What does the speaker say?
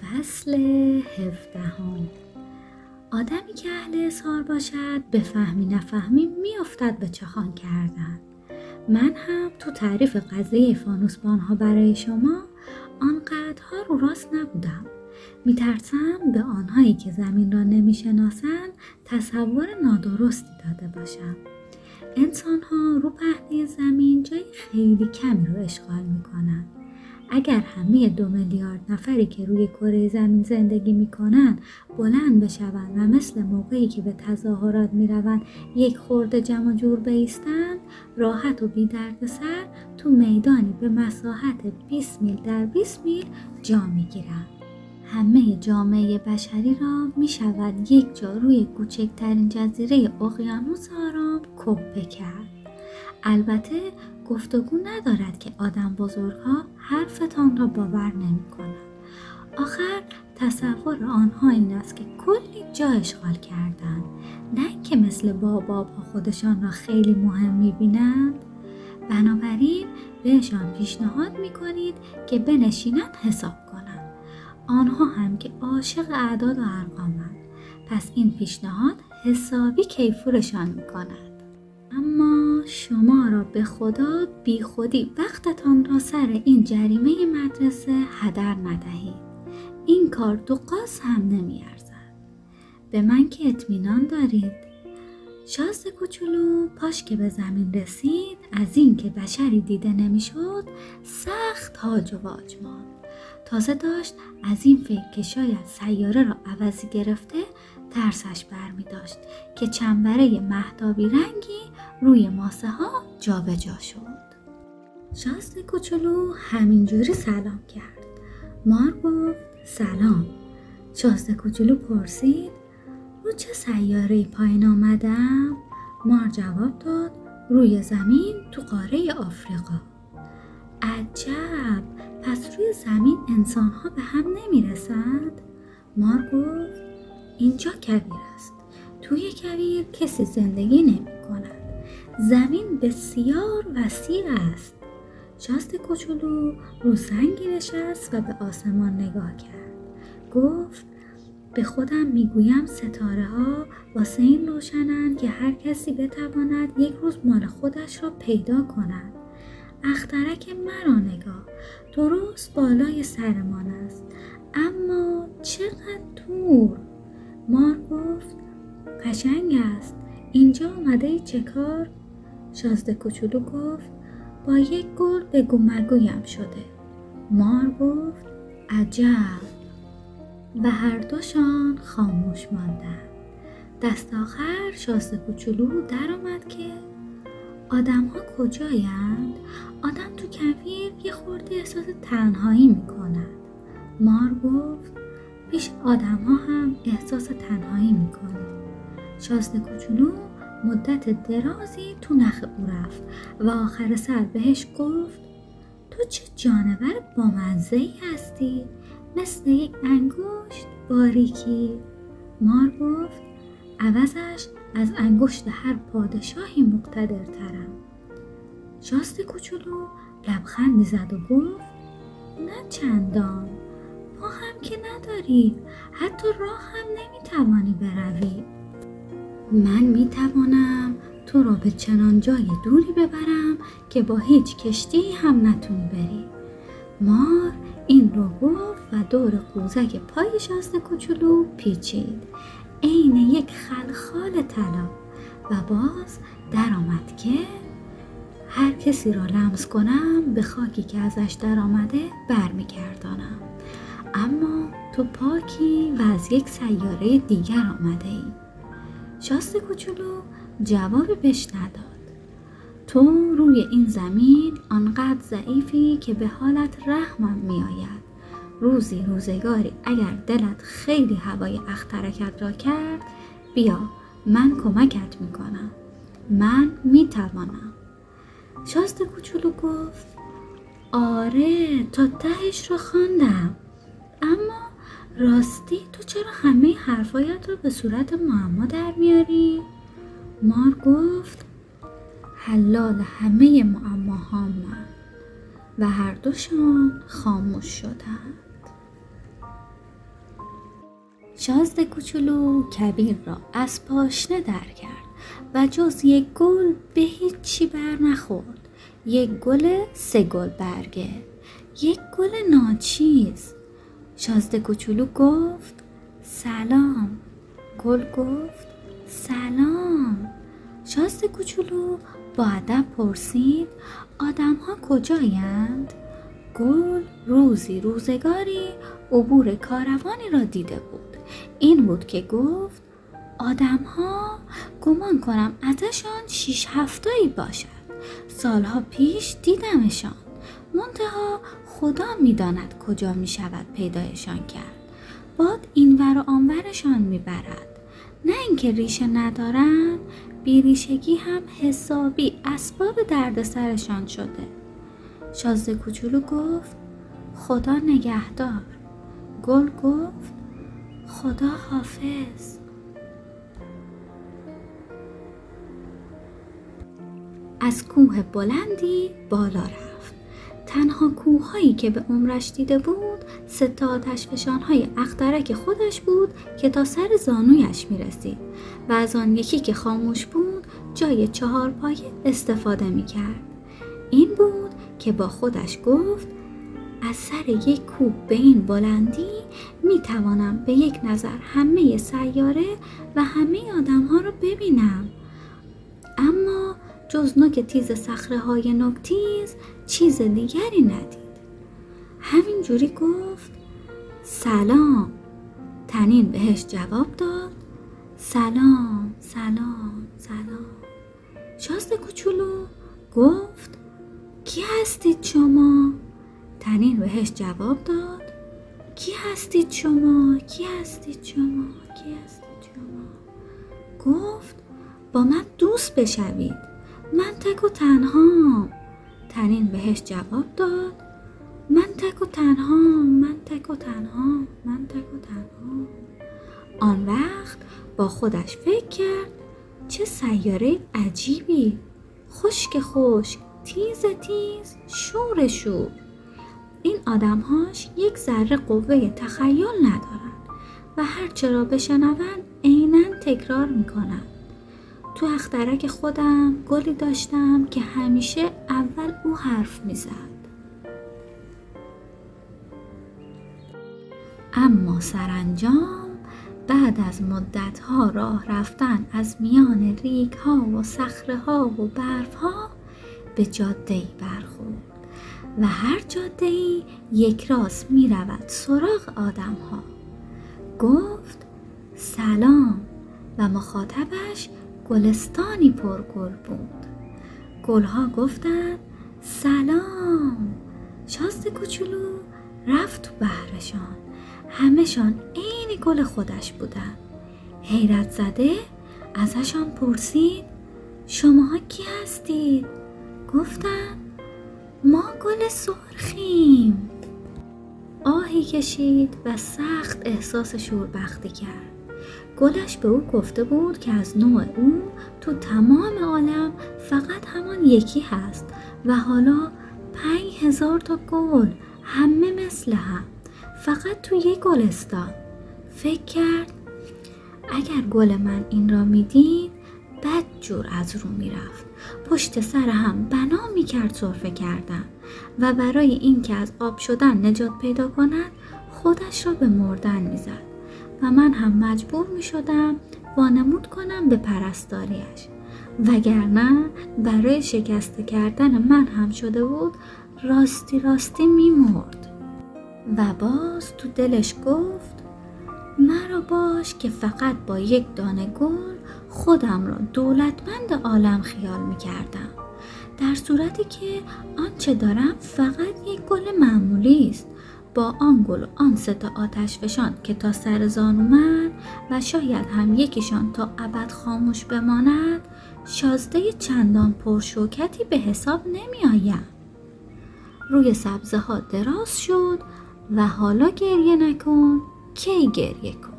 فصل هفدهم. آدمی که اهل اظهار باشد به فهمی نفهمی میافتد به چخان کردن. من هم تو تعریف قضیه فانوسبان ها برای شما آنقدرها رو راست نبودم. میترسم به آنهایی که زمین را نمی‌شناسند تصور نادرستی داده باشم. انسان ها رو پهنه زمین جای خیلی کمی رو اشغال می‌کنند. اگر همه دو میلیارد نفری که روی کره زمین زندگی می‌کنن بلند بشوند و مثل موقعی که به تظاهرات می‌روند یک خورده جمع جور بیستند راحت و بی سر تو میدانی به مساحت 20 میل در 20 میل جا می‌گیرند همه جامعه بشری را می شود یک جا روی کوچکترین جزیره اقیانوس آرام کپه کرد. البته گفتگو ندارد که آدم بزرگها حرفتان را باور نمی کنند. آخر تصور آنها این است که کلی جا اشغال کردند. نه اینکه مثل باباب خودشان را خیلی مهم می بینند بنابراین بهشان پیشنهاد می کنید که بنشینند حساب کنند. آنها هم که عاشق اعداد و ارقامند. پس این پیشنهاد حسابی کیفورشان می کند شما را به خدا بی خودی وقتتان را سر این جریمه مدرسه هدر ندهید. این کار دو قاس هم نمیارزد. به من که اطمینان دارید. شاست کوچولو پاش که به زمین رسید از این که بشری دیده نمی‌شد سخت هاج و واج ماند. تازه داشت از این فکر که شاید سیاره را عوضی گرفته ترسش برمی داشت که چنبره مهدابی رنگی روی ماسه ها جابجا شد. شاست کوچولو همینجوری سلام کرد. مار گفت سلام. شاست کوچولو پرسید رو چه سیاره پایین آمدم؟ مار جواب داد روی زمین تو قاره آفریقا. عجب! پس روی زمین انسان ها به هم نمی‌رسند؟ مار گفت اینجا کویر است. توی کویر کسی زندگی نمی کند زمین بسیار وسیع است. شاست کوچولو رو سنگی نشست و به آسمان نگاه کرد. گفت به خودم می‌گویم ستاره ها واسه این روشنند که هر کسی بتواند یک روز مال خودش را پیدا کند. اخترک مرا نگاه. درست بالای سرمان است. اما چقدر دور؟ مار گفت قشنگ است. اینجا آمده ای چه کار؟ شازده کوچولو گفت با یک گل بگو مگویم شده. مار گفت عجب. و هر دوشان خاموش ماندند دست آخر شازده کوچولو در آمد که آدم ها کجایند؟ آدم تو کویر یه خورده احساس تنهایی می‌کند. مار گفت پیش آدم ها هم احساس تنهایی می‌کنه. شازده کوچولو مدت درازی تو نخ او رفت و آخر سر بهش گفت تو چه جانور ای هستی؟ مثل یک انگشت باریکی. مار گفت عوضش از انگشت هر پادشاهی مقتدرترم. شاست کوچولو لبخندی زد و گفت نه چندان ما هم که نداری حتی راه هم نمی‌توانی بروی. من می‌توانم تو را به چنان جای دوری ببرم که با هیچ کشتی هم نتونی بری. مار این رو گفت و دور قوزک پای شاست کوچولو پیچید. عین یک خلخال طلا. و باز درآمد که هر کسی را لمس کنم به خاکی که ازش درآمده برمیگردانم. اما تو پاکی و از یک سیاره دیگر آمده ای شاست کوچولو جوابی بهش نداد. تو روی این زمین آنقدر ضعیفی که به حالت رحمم میآید. روزی روزگاری اگر دلت خیلی هوای اخترکت را کرد بیا من کمکت می‌کنم. من می‌توانم. شاست کوچولو گفت آره تا تهش رو خواندم. راستی تو چرا همه حرفایت رو به صورت معما در میاری؟ مار گفت حلال همه معماها من و هر دوشان خاموش شدند. شازده کوچولو کبیر را از پاشنه در کرد و جز یک گل به هیچی بر نخورد. یک گل سه گل برگه. یک گل ناچیز. شازده کوچولو گفت سلام. گل گفت سلام. شازده کوچولو با ادب پرسید آدم ها کجایند؟ گل روزی روزگاری عبور کاروانی را دیده بود. این بود که گفت آدم ها گمان کنم ازشان شیش هفتایی باشد. سالها پیش دیدمشان. منتها خدا می‌داند کجا می شود پیدایشان کرد. باد اینور و آنورشان می‌برد. نه اینکه ریشه ندارن بیریشگی هم حسابی اسباب دردسرشان شده. شازده کوچولو گفت خدا نگهدار. گل گفت خدا حافظ. از کوه بلندی بالا رفت. تنها کوههایی که به عمرش دیده بود ستا آتش های اخترک خودش بود که تا سر زانویش می رسید و از آن یکی که خاموش بود جای چهار پایه استفاده می کرد. این بود که با خودش گفت از سر یک کوه به این بلندی می توانم به یک نظر همه سیاره و همه آدم ها رو ببینم اما جز نوک تیز سخره های نکتیز چیز دیگری ندید همین جوری گفت سلام تنین بهش جواب داد سلام سلام سلام شاست کوچولو گفت کی هستید شما؟ تنین بهش جواب داد کی هستید شما؟ کی هستید شما؟ کی هستید شما؟ گفت با من دوست بشوید من تک و تنها تنین بهش جواب داد. من تک و تنها من تک و تنها من تک و تنها آن وقت با خودش فکر کرد چه سیاره عجیبی. خشک خشک تیز تیز شور شور. این آدمهاش یک ذره قوه تخیل ندارند و هر چرا بشنوند عینا تکرار می‌کنند تو اخترک خودم گلی داشتم که همیشه اول او حرف می‌زد. اما سرانجام بعد از مدت ها راه رفتن از میان ریگ ها و صخره ها و برف ها به جاده ای برخورد و هر جاده ای یک راست می رود سراغ آدم ها گفت سلام و مخاطبش گلستانی پرگل بود. گلها گفتند سلام. شاست کوچولو رفت تو بهرشان. همهشان عین گل خودش بودن. حیرت زده ازشان پرسید شماها کی هستید؟ گفتن ما گل سرخیم. آهی کشید و سخت احساس شوربختی کرد. گلش به او گفته بود که از نوع او تو تمام عالم فقط همان یکی هست و حالا پنج هزار تا گل همه مثل هم. فقط تو یک گلستان. فکر کرد اگر گل من این را می‌دید بد جور از رو می‌رفت. پشت سر هم بنا می‌کرد صرفه کردن و برای اینکه از آب شدن نجات پیدا کند خودش را به مردن می‌زد. و من هم مجبور می شدم وانمود کنم به پرستاریش. وگرنه برای شکسته کردن من هم شده بود راستی راستی می مرد و باز تو دلش گفت مرا باش که فقط با یک دانه گل خودم را دولتمند عالم خیال می کردم در صورتی که آنچه دارم فقط یک گل معمولی است با آن گل و آن سه تا آتش فشان که تا سر زانو من و شاید هم یکیشان تا ابد خاموش بماند شازده چندان پرشوکتی به حساب نمی آیم. روی سبزه ها دراز شد و حالا گریه نکن کی گریه کن